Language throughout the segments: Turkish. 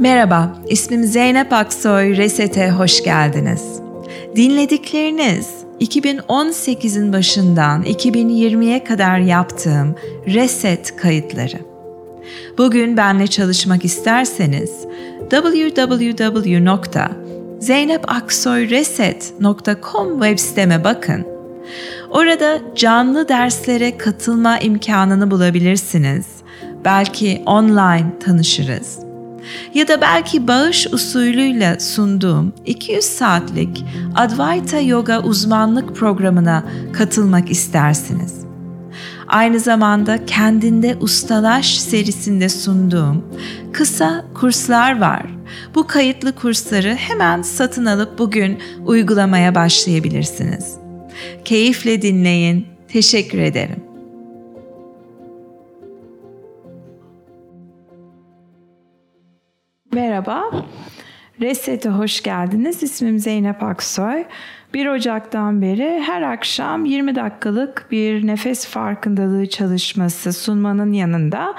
Merhaba, ismim Zeynep Aksoy, Reset'e hoş geldiniz. Dinledikleriniz 2018'in başından 2020'ye kadar yaptığım Reset kayıtları. Bugün benle çalışmak isterseniz www.zeynepaksoyreset.com web siteme bakın. Orada canlı derslere katılma imkanını bulabilirsiniz. Belki online tanışırız ya da belki bağış usulüyle sunduğum 200 saatlik Advaita Yoga uzmanlık programına katılmak istersiniz. Aynı zamanda kendinde ustalaş serisinde sunduğum kısa kurslar var. Bu kayıtlı kursları hemen satın alıp bugün uygulamaya başlayabilirsiniz. Keyifle dinleyin. Teşekkür ederim. Merhaba, Reset'e hoş geldiniz. İsmim Zeynep Aksoy. 1 Ocak'tan beri her akşam 20 dakikalık bir nefes farkındalığı çalışması sunmanın yanında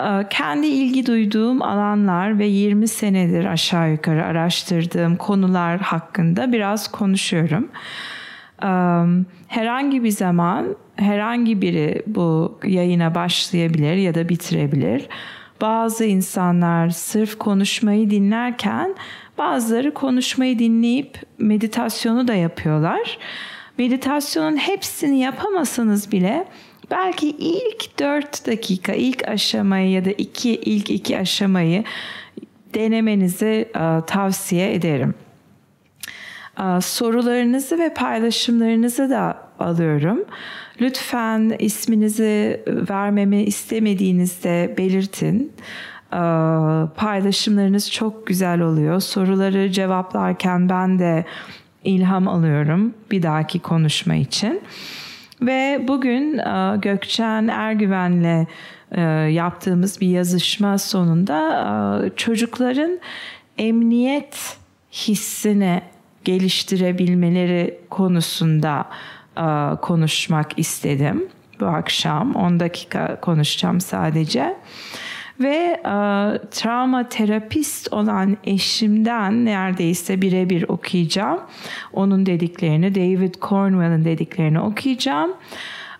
e, kendi ilgi duyduğum alanlar ve 20 senedir aşağı yukarı araştırdığım konular hakkında biraz konuşuyorum. E, herhangi bir zaman herhangi biri bu yayına başlayabilir ya da bitirebilir bazı insanlar sırf konuşmayı dinlerken bazıları konuşmayı dinleyip meditasyonu da yapıyorlar. Meditasyonun hepsini yapamasanız bile belki ilk 4 dakika, ilk aşamayı ya da iki, ilk iki aşamayı denemenizi uh, tavsiye ederim. Uh, sorularınızı ve paylaşımlarınızı da alıyorum. Lütfen isminizi vermemi istemediğinizde belirtin. Ee, paylaşımlarınız çok güzel oluyor. Soruları cevaplarken ben de ilham alıyorum bir dahaki konuşma için. Ve bugün e, Gökçen Ergüven'le e, yaptığımız bir yazışma sonunda e, çocukların emniyet hissini geliştirebilmeleri konusunda konuşmak istedim bu akşam. 10 dakika konuşacağım sadece. Ve e, travma terapist olan eşimden neredeyse birebir okuyacağım. Onun dediklerini, David Cornwell'ın dediklerini okuyacağım.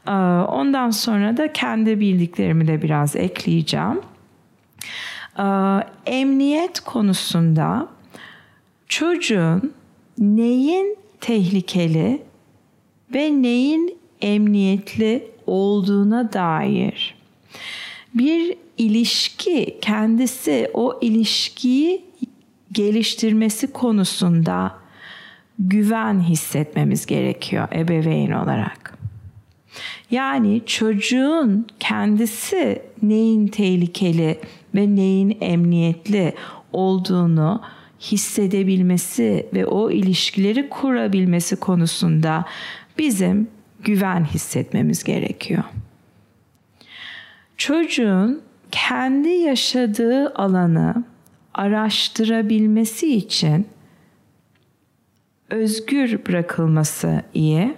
E, ondan sonra da kendi bildiklerimi de biraz ekleyeceğim. E, emniyet konusunda çocuğun neyin tehlikeli ve neyin emniyetli olduğuna dair bir ilişki kendisi o ilişkiyi geliştirmesi konusunda güven hissetmemiz gerekiyor ebeveyn olarak. Yani çocuğun kendisi neyin tehlikeli ve neyin emniyetli olduğunu hissedebilmesi ve o ilişkileri kurabilmesi konusunda bizim güven hissetmemiz gerekiyor. Çocuğun kendi yaşadığı alanı araştırabilmesi için özgür bırakılması iyi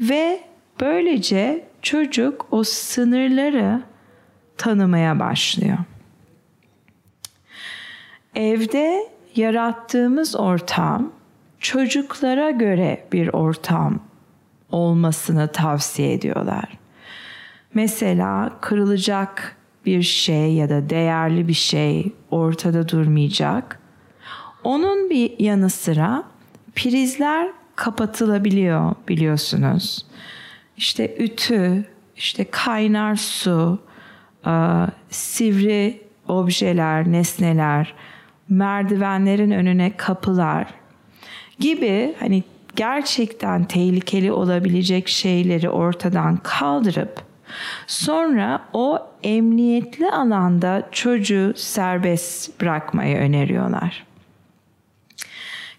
ve böylece çocuk o sınırları tanımaya başlıyor. Evde yarattığımız ortam çocuklara göre bir ortam olmasını tavsiye ediyorlar. Mesela kırılacak bir şey ya da değerli bir şey ortada durmayacak. Onun bir yanı sıra prizler kapatılabiliyor biliyorsunuz. İşte ütü, işte kaynar su, sivri objeler, nesneler, merdivenlerin önüne kapılar gibi hani gerçekten tehlikeli olabilecek şeyleri ortadan kaldırıp sonra o emniyetli alanda çocuğu serbest bırakmayı öneriyorlar.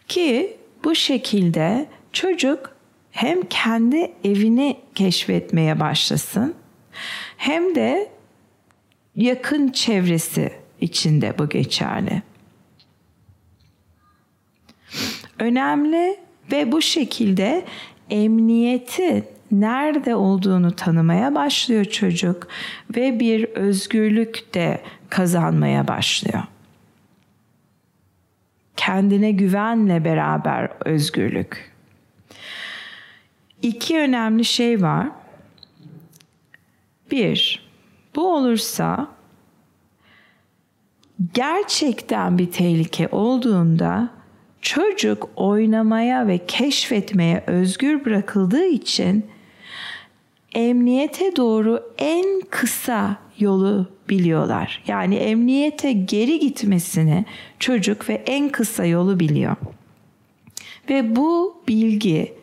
Ki bu şekilde çocuk hem kendi evini keşfetmeye başlasın hem de yakın çevresi içinde bu geçerli. Önemli ve bu şekilde emniyeti nerede olduğunu tanımaya başlıyor çocuk ve bir özgürlük de kazanmaya başlıyor. kendine güvenle beraber özgürlük. İki önemli şey var. Bir, bu olursa gerçekten bir tehlike olduğunda çocuk oynamaya ve keşfetmeye özgür bırakıldığı için emniyete doğru en kısa yolu biliyorlar. Yani emniyete geri gitmesini çocuk ve en kısa yolu biliyor. Ve bu bilgi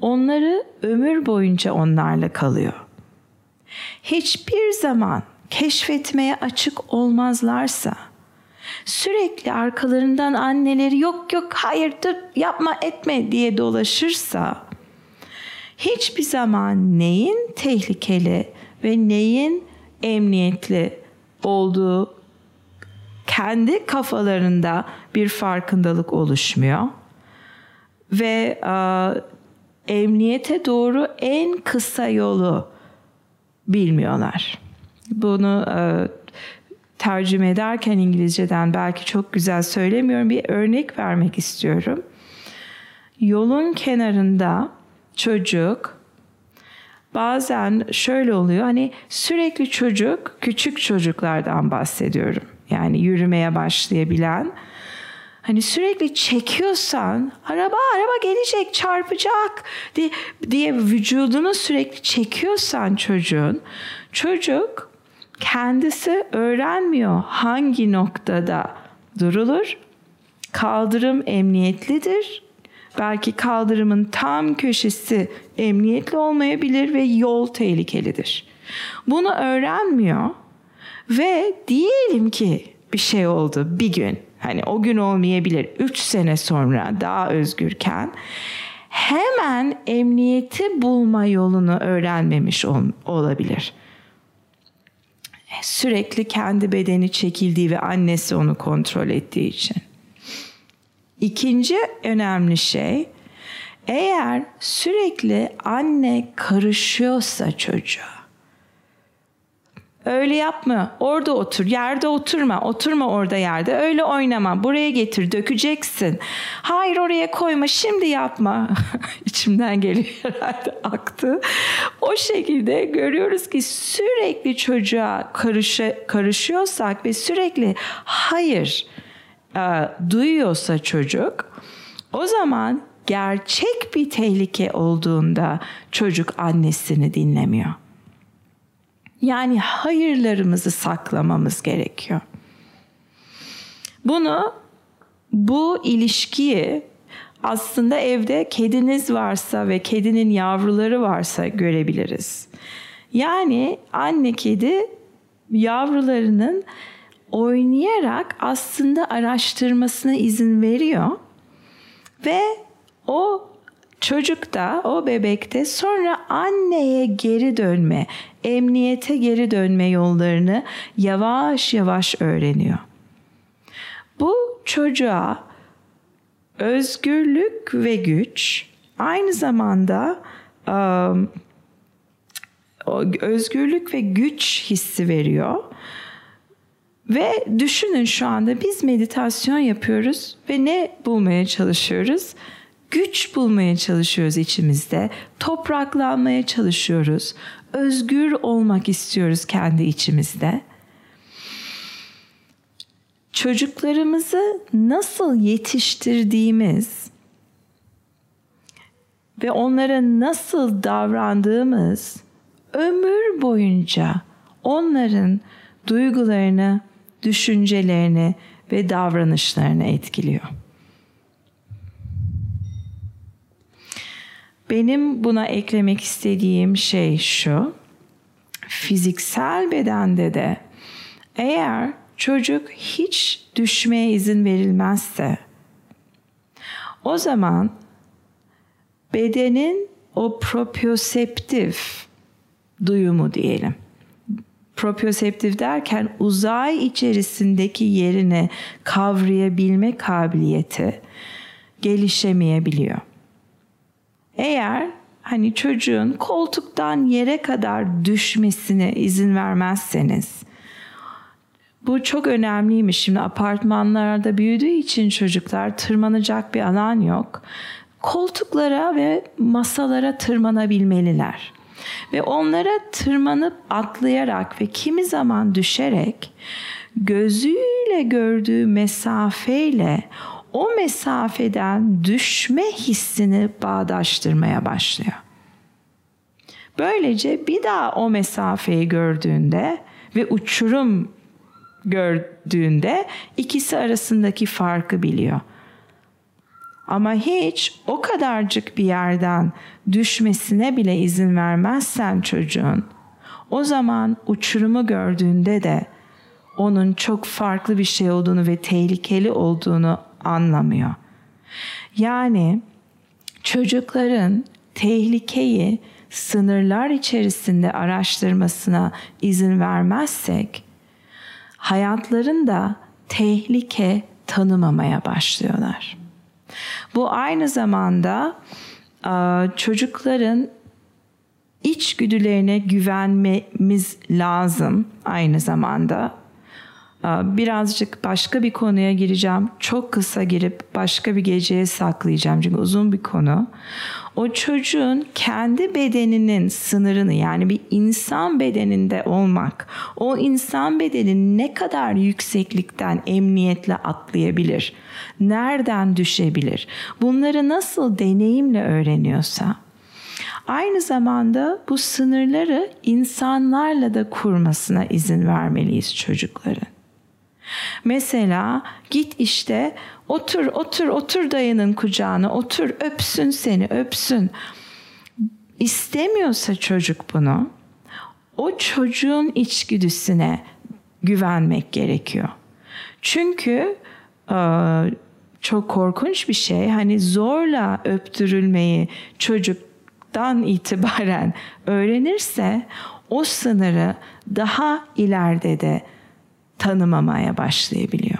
onları ömür boyunca onlarla kalıyor. Hiçbir zaman keşfetmeye açık olmazlarsa sürekli arkalarından anneleri yok yok hayır dur yapma etme diye dolaşırsa hiçbir zaman neyin tehlikeli ve neyin emniyetli olduğu kendi kafalarında bir farkındalık oluşmuyor ve e, emniyete doğru en kısa yolu bilmiyorlar. Bunu e, tercüme ederken İngilizceden belki çok güzel söylemiyorum bir örnek vermek istiyorum. Yolun kenarında çocuk bazen şöyle oluyor hani sürekli çocuk küçük çocuklardan bahsediyorum. Yani yürümeye başlayabilen hani sürekli çekiyorsan araba araba gelecek çarpacak diye, diye vücudunu sürekli çekiyorsan çocuğun çocuk kendisi öğrenmiyor hangi noktada durulur. Kaldırım emniyetlidir Belki kaldırımın tam köşesi emniyetli olmayabilir ve yol tehlikelidir. Bunu öğrenmiyor ve diyelim ki bir şey oldu bir gün. Hani o gün olmayabilir. Üç sene sonra daha özgürken hemen emniyeti bulma yolunu öğrenmemiş ol, olabilir. Sürekli kendi bedeni çekildiği ve annesi onu kontrol ettiği için. İkinci önemli şey eğer sürekli anne karışıyorsa çocuğa Öyle yapma. Orada otur. Yerde oturma. Oturma orada yerde. Öyle oynama. Buraya getir. Dökeceksin. Hayır oraya koyma. Şimdi yapma. İçimden geliyor herhalde aktı. O şekilde görüyoruz ki sürekli çocuğa karışı, karışıyorsak ve sürekli hayır e, duyuyorsa çocuk o zaman gerçek bir tehlike olduğunda çocuk annesini dinlemiyor. Yani hayırlarımızı saklamamız gerekiyor. Bunu bu ilişkiyi aslında evde kediniz varsa ve kedinin yavruları varsa görebiliriz. Yani anne kedi yavrularının oynayarak aslında araştırmasına izin veriyor ve o çocukta, o bebekte sonra anneye geri dönme, emniyete geri dönme yollarını yavaş yavaş öğreniyor. Bu çocuğa özgürlük ve güç aynı zamanda özgürlük ve güç hissi veriyor ve düşünün şu anda biz meditasyon yapıyoruz ve ne bulmaya çalışıyoruz? Güç bulmaya çalışıyoruz içimizde. Topraklanmaya çalışıyoruz. Özgür olmak istiyoruz kendi içimizde. Çocuklarımızı nasıl yetiştirdiğimiz ve onlara nasıl davrandığımız ömür boyunca onların duygularını düşüncelerini ve davranışlarını etkiliyor. Benim buna eklemek istediğim şey şu. Fiziksel bedende de eğer çocuk hiç düşmeye izin verilmezse o zaman bedenin o proprioseptif duyumu diyelim proprioseptif derken uzay içerisindeki yerini kavrayabilme kabiliyeti gelişemeyebiliyor. Eğer hani çocuğun koltuktan yere kadar düşmesine izin vermezseniz Bu çok önemliymiş. Şimdi apartmanlarda büyüdüğü için çocuklar tırmanacak bir alan yok. Koltuklara ve masalara tırmanabilmeliler. Ve onlara tırmanıp atlayarak ve kimi zaman düşerek gözüyle gördüğü mesafeyle o mesafeden düşme hissini bağdaştırmaya başlıyor. Böylece bir daha o mesafeyi gördüğünde ve uçurum gördüğünde ikisi arasındaki farkı biliyor. Ama hiç o kadarcık bir yerden düşmesine bile izin vermezsen çocuğun, o zaman uçurumu gördüğünde de onun çok farklı bir şey olduğunu ve tehlikeli olduğunu anlamıyor. Yani çocukların tehlikeyi sınırlar içerisinde araştırmasına izin vermezsek hayatlarında tehlike tanımamaya başlıyorlar. Bu aynı zamanda çocukların içgüdülerine güvenmemiz lazım aynı zamanda. Birazcık başka bir konuya gireceğim. Çok kısa girip başka bir geceye saklayacağım çünkü uzun bir konu. O çocuğun kendi bedeninin sınırını yani bir insan bedeninde olmak, o insan bedeni ne kadar yükseklikten emniyetle atlayabilir, nereden düşebilir, bunları nasıl deneyimle öğreniyorsa, Aynı zamanda bu sınırları insanlarla da kurmasına izin vermeliyiz çocukların. Mesela git işte otur otur otur dayının kucağına otur öpsün seni öpsün. İstemiyorsa çocuk bunu o çocuğun içgüdüsüne güvenmek gerekiyor. Çünkü e, çok korkunç bir şey hani zorla öptürülmeyi çocuktan itibaren öğrenirse o sınırı daha ileride de tanımamaya başlayabiliyor.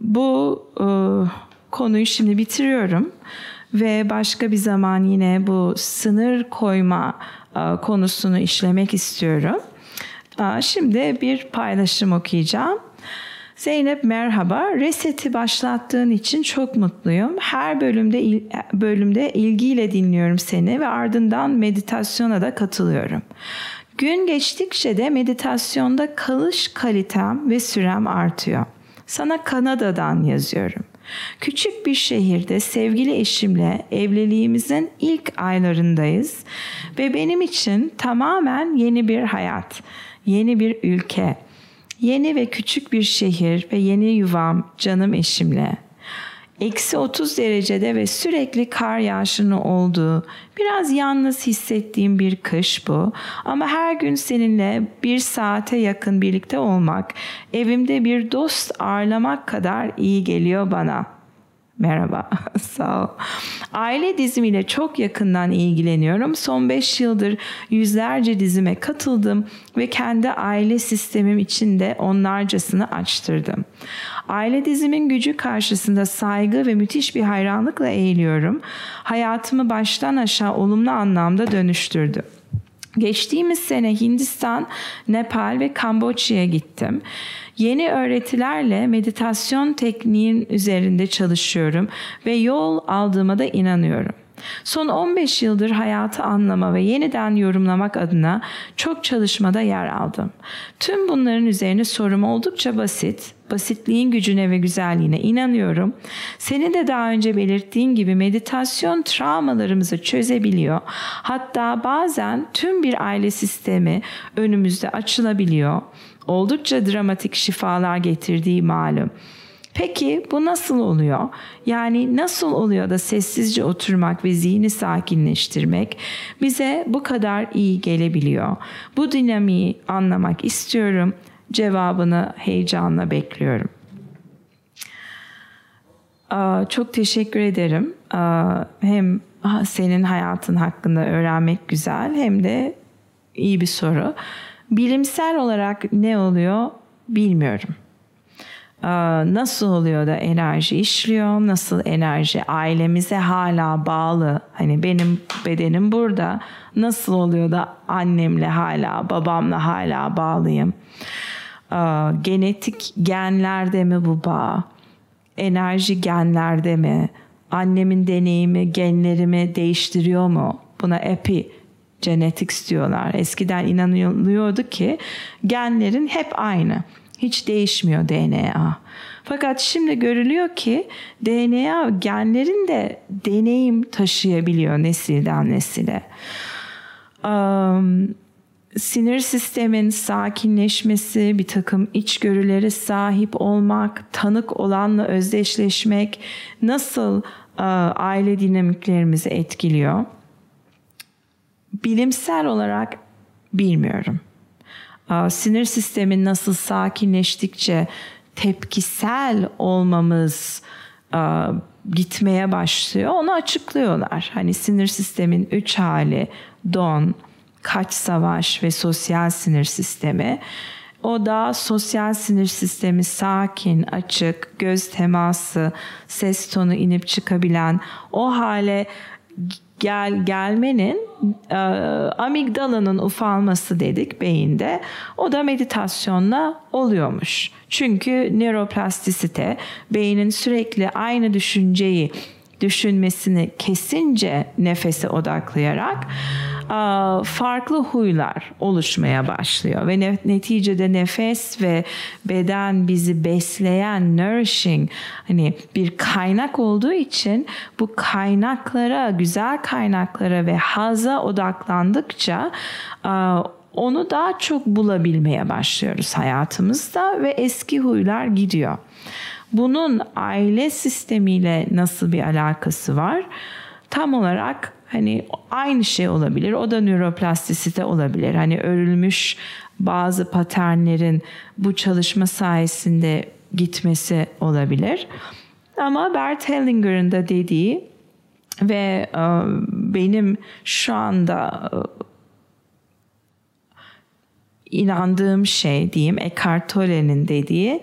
Bu e, konuyu şimdi bitiriyorum ve başka bir zaman yine bu sınır koyma e, konusunu işlemek istiyorum. Şimdi bir paylaşım okuyacağım. Zeynep merhaba. Reseti başlattığın için çok mutluyum. Her bölümde bölümde ilgiyle dinliyorum seni ve ardından meditasyona da katılıyorum. Gün geçtikçe de meditasyonda kalış kalitem ve sürem artıyor. Sana Kanada'dan yazıyorum. Küçük bir şehirde sevgili eşimle evliliğimizin ilk aylarındayız ve benim için tamamen yeni bir hayat, yeni bir ülke, yeni ve küçük bir şehir ve yeni yuvam canım eşimle eksi 30 derecede ve sürekli kar yağışının olduğu, biraz yalnız hissettiğim bir kış bu. Ama her gün seninle bir saate yakın birlikte olmak, evimde bir dost ağırlamak kadar iyi geliyor bana.'' Merhaba, sağ ol. Aile dizimiyle çok yakından ilgileniyorum. Son 5 yıldır yüzlerce dizime katıldım ve kendi aile sistemim içinde onlarcasını açtırdım. Aile dizimin gücü karşısında saygı ve müthiş bir hayranlıkla eğiliyorum. Hayatımı baştan aşağı olumlu anlamda dönüştürdü. Geçtiğimiz sene Hindistan, Nepal ve Kamboçya'ya gittim. Yeni öğretilerle meditasyon tekniğin üzerinde çalışıyorum ve yol aldığıma da inanıyorum. Son 15 yıldır hayatı anlama ve yeniden yorumlamak adına çok çalışmada yer aldım. Tüm bunların üzerine sorum oldukça basit. Basitliğin gücüne ve güzelliğine inanıyorum. Senin de daha önce belirttiğin gibi meditasyon travmalarımızı çözebiliyor. Hatta bazen tüm bir aile sistemi önümüzde açılabiliyor. Oldukça dramatik şifalar getirdiği malum. Peki bu nasıl oluyor? Yani nasıl oluyor da sessizce oturmak ve zihni sakinleştirmek bize bu kadar iyi gelebiliyor? Bu dinamiği anlamak istiyorum. Cevabını heyecanla bekliyorum. Çok teşekkür ederim. Hem senin hayatın hakkında öğrenmek güzel hem de iyi bir soru. Bilimsel olarak ne oluyor bilmiyorum. nasıl oluyor da enerji işliyor, nasıl enerji ailemize hala bağlı. Hani benim bedenim burada, nasıl oluyor da annemle hala, babamla hala bağlıyım. Genetik genlerde mi bu bağ? Enerji genlerde mi? Annemin deneyimi genlerimi değiştiriyor mu? Buna epi genetics diyorlar. Eskiden inanılıyordu ki genlerin hep aynı. Hiç değişmiyor DNA. Fakat şimdi görülüyor ki DNA genlerin de deneyim taşıyabiliyor nesilden nesile. Um, sinir sistemin sakinleşmesi, bir takım içgörülere sahip olmak, tanık olanla özdeşleşmek nasıl aile dinamiklerimizi etkiliyor? Bilimsel olarak bilmiyorum sinir sistemin nasıl sakinleştikçe tepkisel olmamız gitmeye başlıyor. Onu açıklıyorlar. Hani sinir sistemin üç hali don, kaç savaş ve sosyal sinir sistemi. O da sosyal sinir sistemi sakin, açık, göz teması, ses tonu inip çıkabilen o hale gel gelmenin e, amigdalanın ufalması dedik beyinde. O da meditasyonla oluyormuş. Çünkü nöroplastisite beynin sürekli aynı düşünceyi düşünmesini kesince nefese odaklayarak farklı huylar oluşmaya başlıyor ve neticede nefes ve beden bizi besleyen nourishing hani bir kaynak olduğu için bu kaynaklara güzel kaynaklara ve haza odaklandıkça onu daha çok bulabilmeye başlıyoruz hayatımızda ve eski huylar gidiyor. Bunun aile sistemiyle nasıl bir alakası var? Tam olarak hani aynı şey olabilir. O da nöroplastisite olabilir. Hani örülmüş bazı paternlerin bu çalışma sayesinde gitmesi olabilir. Ama Bert Hellinger'ın da dediği ve e, benim şu anda e, inandığım şey diyeyim Eckhart Tolle'nin dediği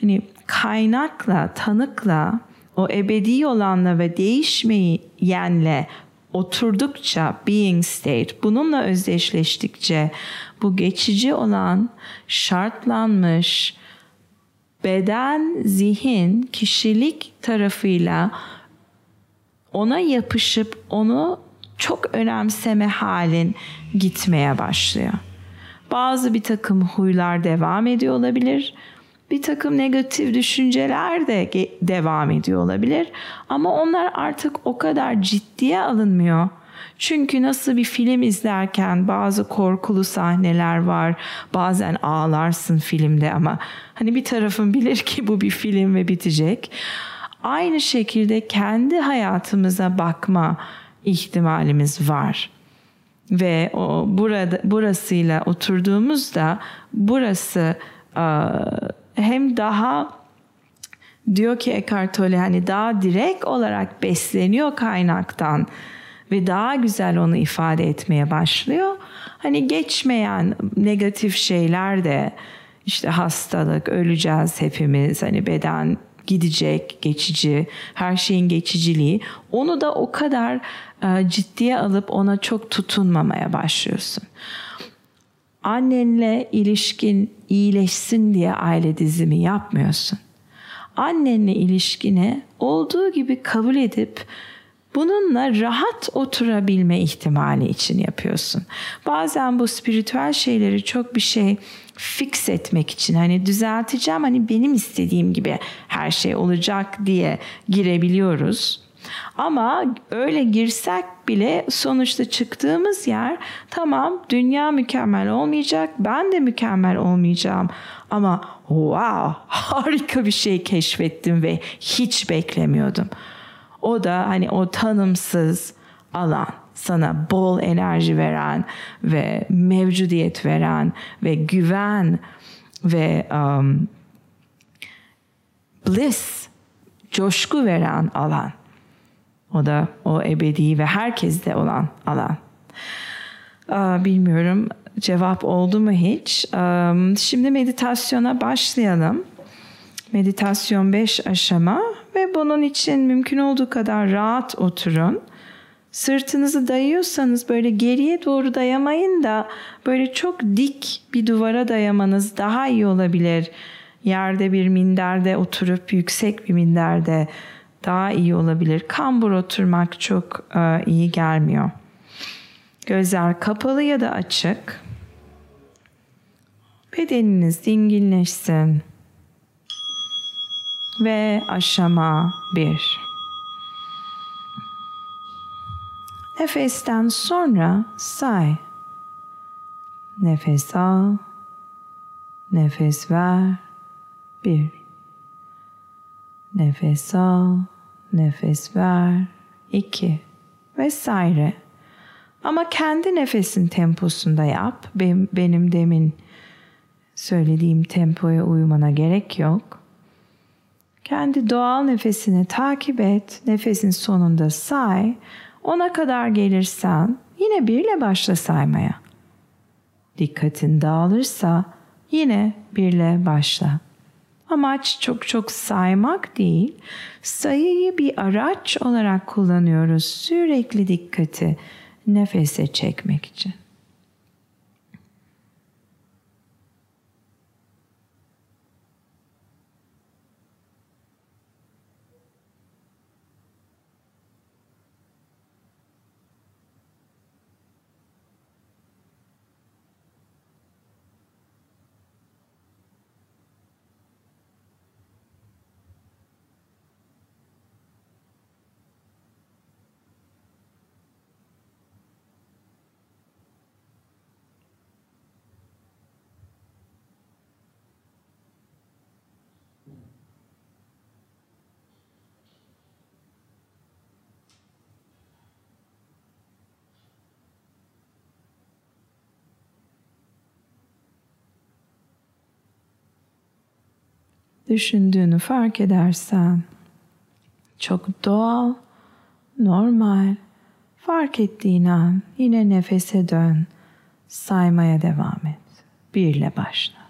hani kaynakla, tanıkla, o ebedi olanla ve değişmeyenle oturdukça being state bununla özdeşleştikçe bu geçici olan şartlanmış beden, zihin, kişilik tarafıyla ona yapışıp onu çok önemseme halin gitmeye başlıyor. Bazı bir takım huylar devam ediyor olabilir bir takım negatif düşünceler de devam ediyor olabilir. Ama onlar artık o kadar ciddiye alınmıyor. Çünkü nasıl bir film izlerken bazı korkulu sahneler var. Bazen ağlarsın filmde ama hani bir tarafın bilir ki bu bir film ve bitecek. Aynı şekilde kendi hayatımıza bakma ihtimalimiz var. Ve o burada burasıyla oturduğumuzda burası hem daha diyor ki Eckhart Tolle hani daha direkt olarak besleniyor kaynaktan ve daha güzel onu ifade etmeye başlıyor. Hani geçmeyen negatif şeyler de işte hastalık, öleceğiz hepimiz, hani beden gidecek, geçici, her şeyin geçiciliği. Onu da o kadar e, ciddiye alıp ona çok tutunmamaya başlıyorsun annenle ilişkin iyileşsin diye aile dizimi yapmıyorsun. Annenle ilişkini olduğu gibi kabul edip bununla rahat oturabilme ihtimali için yapıyorsun. Bazen bu spiritüel şeyleri çok bir şey fix etmek için hani düzelteceğim hani benim istediğim gibi her şey olacak diye girebiliyoruz. Ama öyle girsek bile sonuçta çıktığımız yer tamam dünya mükemmel olmayacak ben de mükemmel olmayacağım ama wow harika bir şey keşfettim ve hiç beklemiyordum. O da hani o tanımsız alan sana bol enerji veren ve mevcudiyet veren ve güven ve um, bliss, coşku veren alan. O da o ebedi ve herkeste olan alan. Bilmiyorum cevap oldu mu hiç? Şimdi meditasyona başlayalım. Meditasyon 5 aşama ve bunun için mümkün olduğu kadar rahat oturun. Sırtınızı dayıyorsanız böyle geriye doğru dayamayın da böyle çok dik bir duvara dayamanız daha iyi olabilir. Yerde bir minderde oturup yüksek bir minderde daha iyi olabilir. Kambur oturmak çok e, iyi gelmiyor. Gözler kapalı ya da açık. Bedeniniz dinginleşsin. Ve aşama 1. Nefesten sonra say. Nefes al. Nefes ver. 1. Nefes al. Nefes ver. 2. Vesaire. Ama kendi nefesin temposunda yap. Benim, benim demin söylediğim tempoya uymana gerek yok. Kendi doğal nefesini takip et. Nefesin sonunda say. Ona kadar gelirsen yine birle başla saymaya. Dikkatin dağılırsa yine birle başla. Amaç çok çok saymak değil, sayıyı bir araç olarak kullanıyoruz sürekli dikkati nefese çekmek için. Düşündüğünü fark edersen çok doğal, normal, fark ettiğin an yine nefese dön, saymaya devam et. Birle başla.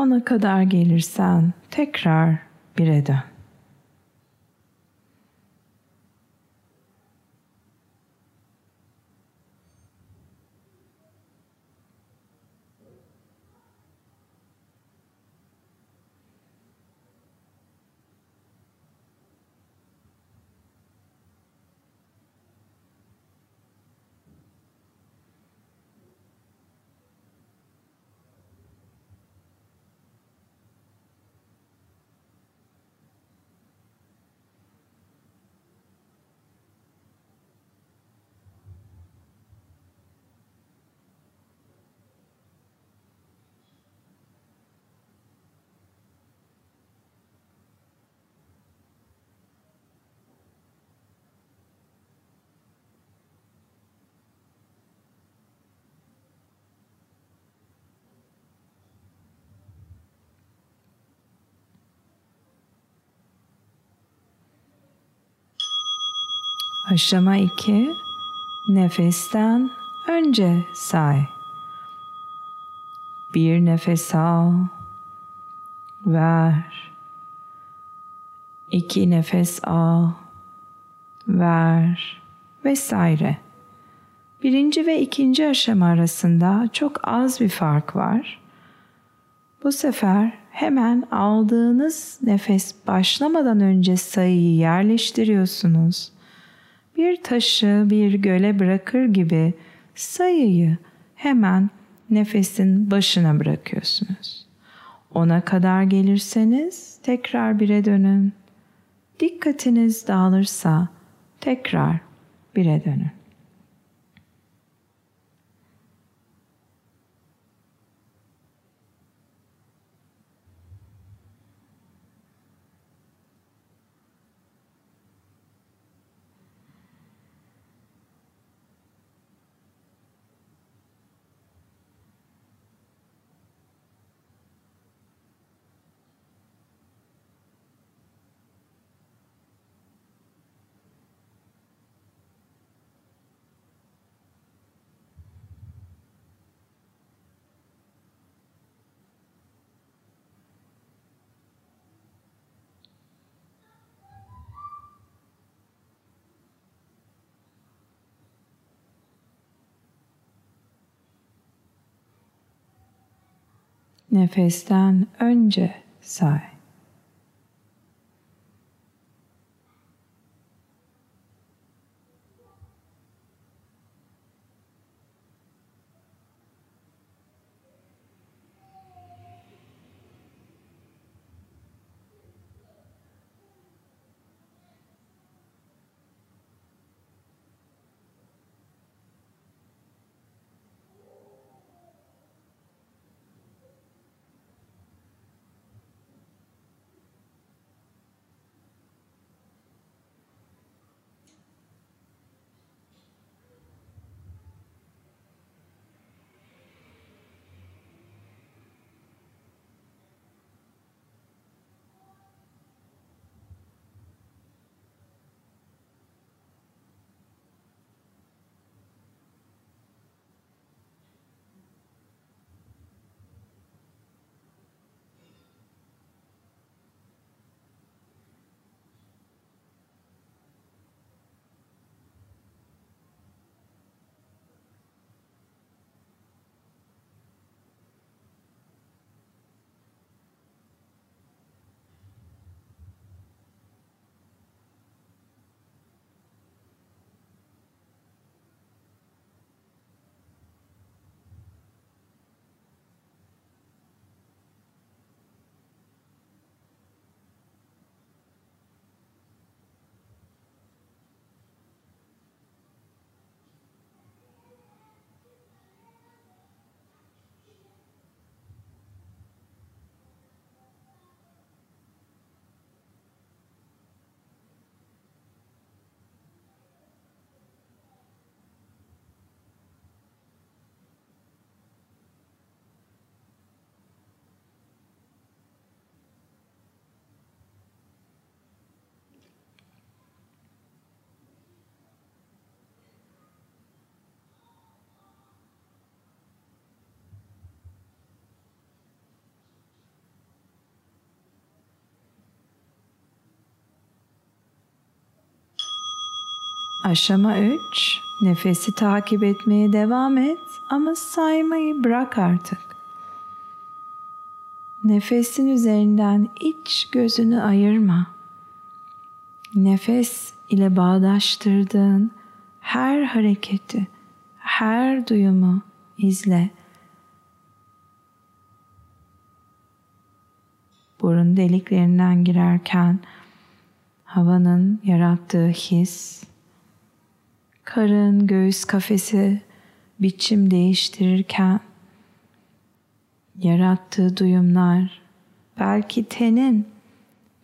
Ona kadar gelirsen tekrar bire dön. Aşama 2 Nefesten önce say. Bir nefes al. Ver. İki nefes al. Ver. Vesaire. Birinci ve ikinci aşama arasında çok az bir fark var. Bu sefer hemen aldığınız nefes başlamadan önce sayıyı yerleştiriyorsunuz. Bir taşı bir göle bırakır gibi sayıyı hemen nefesin başına bırakıyorsunuz. Ona kadar gelirseniz tekrar bire dönün. Dikkatiniz dağılırsa tekrar bire dönün. Nefesten önce say. Aşama 3. Nefesi takip etmeye devam et ama saymayı bırak artık. Nefesin üzerinden iç gözünü ayırma. Nefes ile bağdaştırdığın her hareketi, her duyumu izle. Burun deliklerinden girerken havanın yarattığı his, karın göğüs kafesi biçim değiştirirken yarattığı duyumlar, belki tenin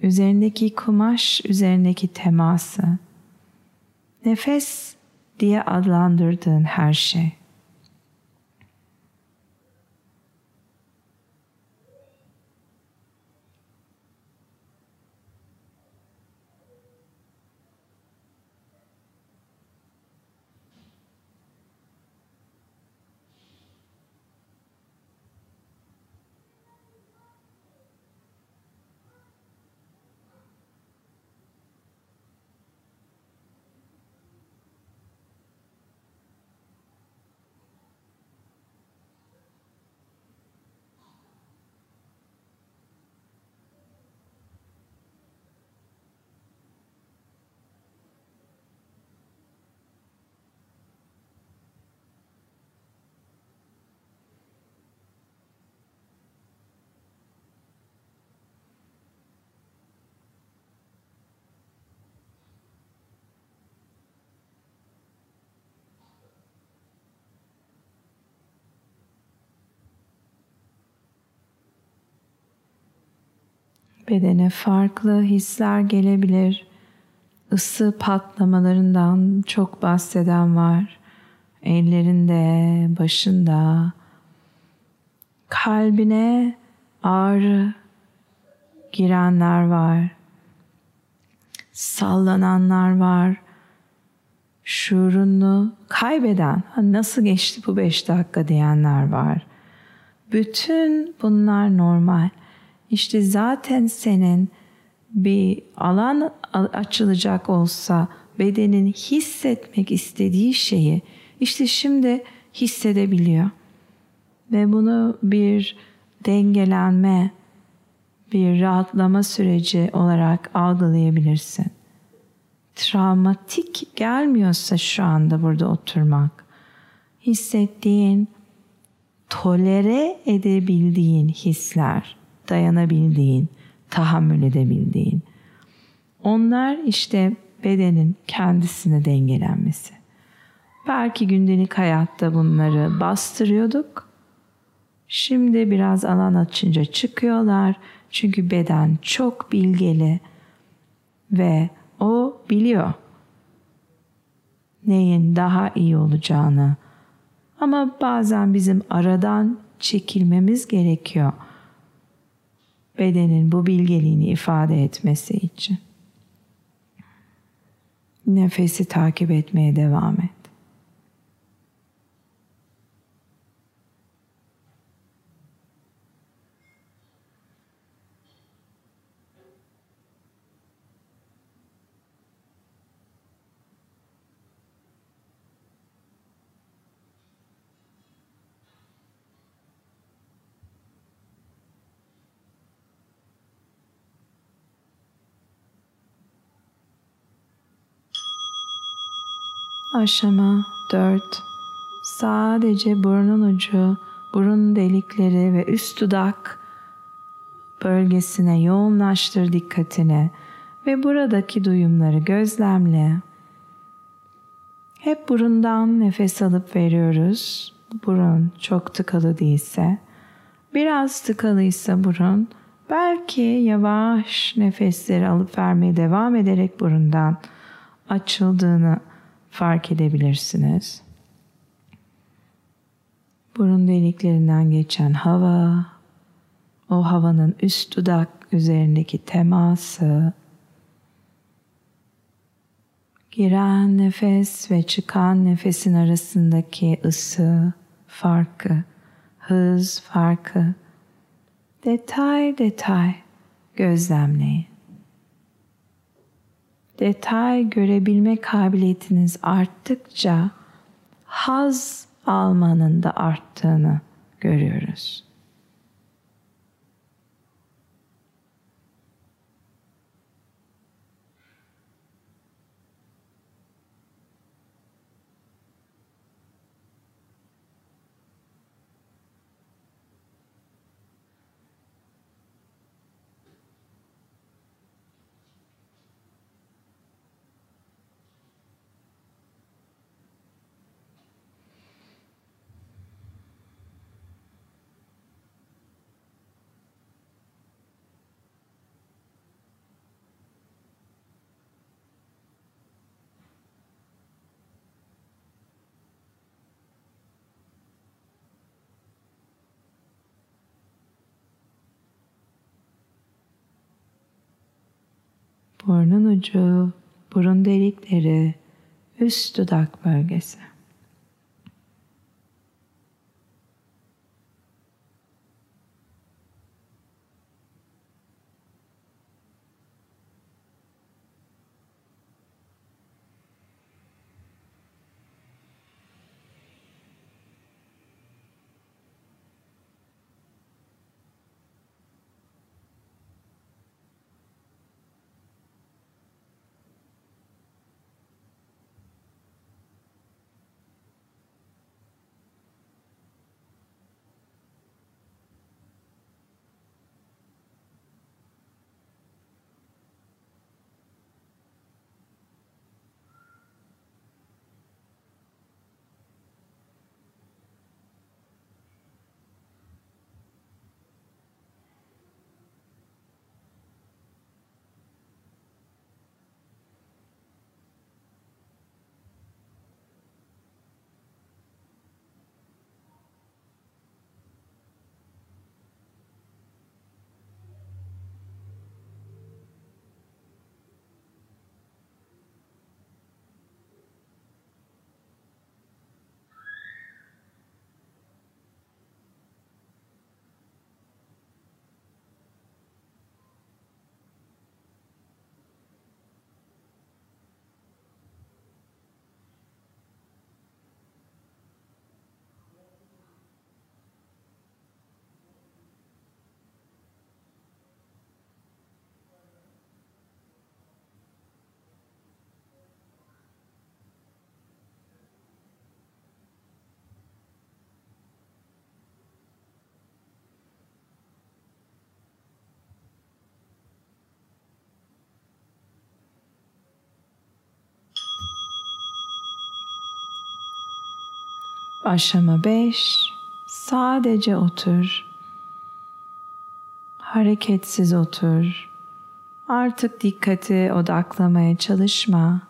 üzerindeki kumaş üzerindeki teması, nefes diye adlandırdığın her şey. Bedene farklı hisler gelebilir. Isı patlamalarından çok bahseden var. Ellerinde, başında, kalbine ağrı girenler var. Sallananlar var. Şuurunu kaybeden, nasıl geçti bu beş dakika diyenler var. Bütün bunlar normal. İşte zaten senin bir alan açılacak olsa bedenin hissetmek istediği şeyi işte şimdi hissedebiliyor. Ve bunu bir dengelenme, bir rahatlama süreci olarak algılayabilirsin. Travmatik gelmiyorsa şu anda burada oturmak, hissettiğin, tolere edebildiğin hisler, dayanabildiğin, tahammül edebildiğin. Onlar işte bedenin kendisine dengelenmesi. Belki gündelik hayatta bunları bastırıyorduk. Şimdi biraz alan açınca çıkıyorlar. Çünkü beden çok bilgeli ve o biliyor neyin daha iyi olacağını. Ama bazen bizim aradan çekilmemiz gerekiyor bedenin bu bilgeliğini ifade etmesi için. Nefesi takip etmeye devam et. Aşama 4. Sadece burnun ucu, burun delikleri ve üst dudak bölgesine yoğunlaştır dikkatini ve buradaki duyumları gözlemle. Hep burundan nefes alıp veriyoruz. Burun çok tıkalı değilse. Biraz tıkalıysa burun belki yavaş nefesleri alıp vermeye devam ederek burundan açıldığını fark edebilirsiniz. Burun deliklerinden geçen hava, o havanın üst dudak üzerindeki teması, giren nefes ve çıkan nefesin arasındaki ısı farkı, hız farkı, detay detay gözlemleyin detay görebilme kabiliyetiniz arttıkça haz almanın da arttığını görüyoruz. Burnun ucu, burun delikleri, üst dudak bölgesi. Aşama 5. Sadece otur. Hareketsiz otur. Artık dikkati odaklamaya çalışma.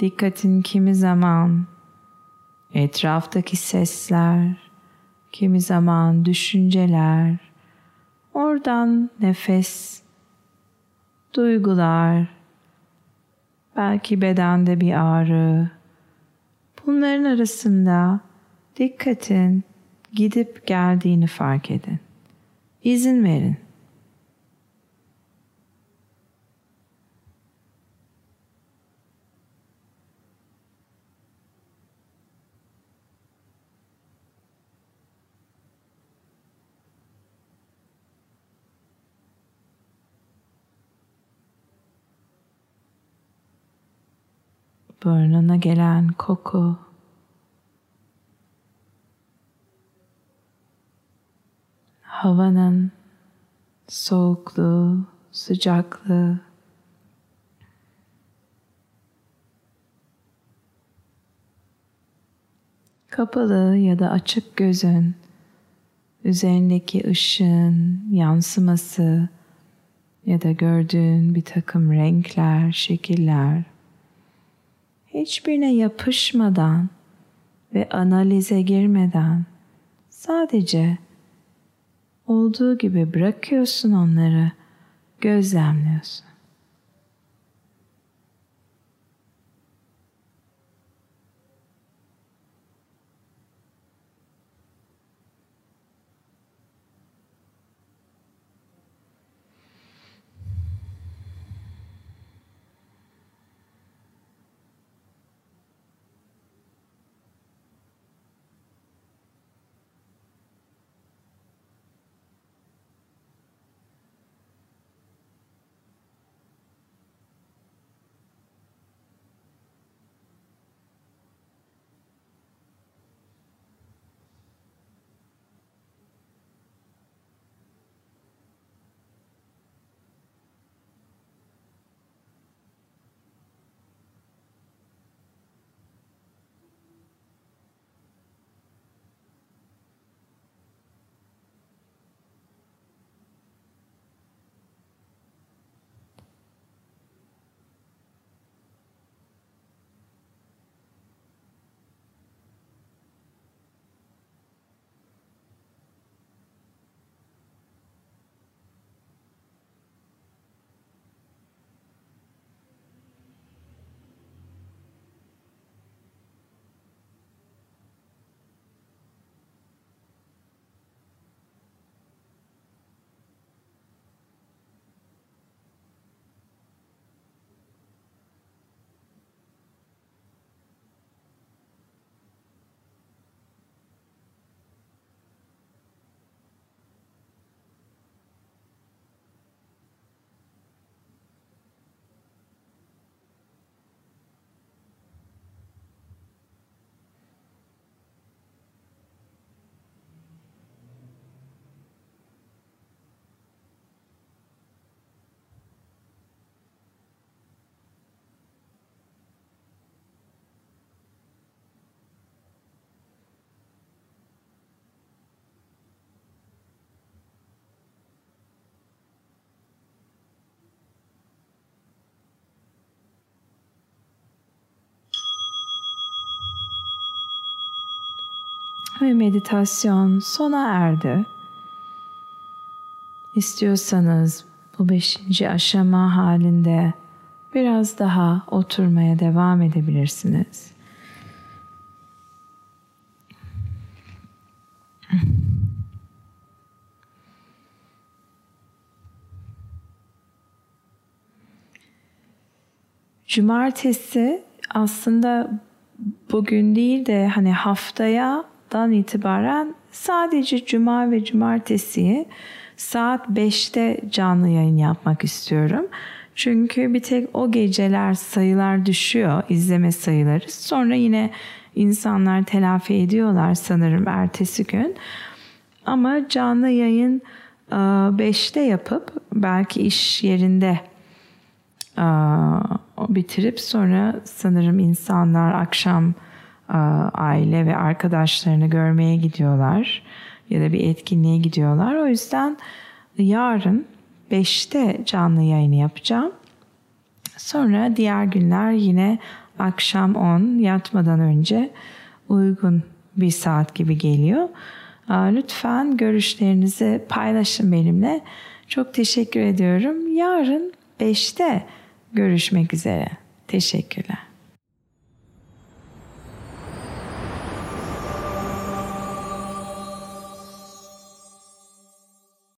Dikkatin kimi zaman etraftaki sesler, kimi zaman düşünceler, oradan nefes, duygular, belki bedende bir ağrı. Bunların arasında dikkatin gidip geldiğini fark edin. İzin verin. Burnuna gelen koku. Havanın soğukluğu, sıcaklığı. Kapalı ya da açık gözün üzerindeki ışığın yansıması ya da gördüğün bir takım renkler, şekiller hiçbirine yapışmadan ve analize girmeden sadece olduğu gibi bırakıyorsun onları, gözlemliyorsun. Ve meditasyon sona erdi. İstiyorsanız bu beşinci aşama halinde biraz daha oturmaya devam edebilirsiniz. Cumartesi aslında bugün değil de hani haftaya dan itibaren sadece cuma ve cumartesiyi saat 5'te canlı yayın yapmak istiyorum. Çünkü bir tek o geceler sayılar düşüyor, izleme sayıları. Sonra yine insanlar telafi ediyorlar sanırım ertesi gün. Ama canlı yayın 5'te yapıp belki iş yerinde bitirip sonra sanırım insanlar akşam aile ve arkadaşlarını görmeye gidiyorlar ya da bir etkinliğe gidiyorlar. O yüzden yarın 5'te canlı yayını yapacağım. Sonra diğer günler yine akşam 10 yatmadan önce uygun bir saat gibi geliyor. Lütfen görüşlerinizi paylaşın benimle. Çok teşekkür ediyorum. Yarın 5'te görüşmek üzere. Teşekkürler.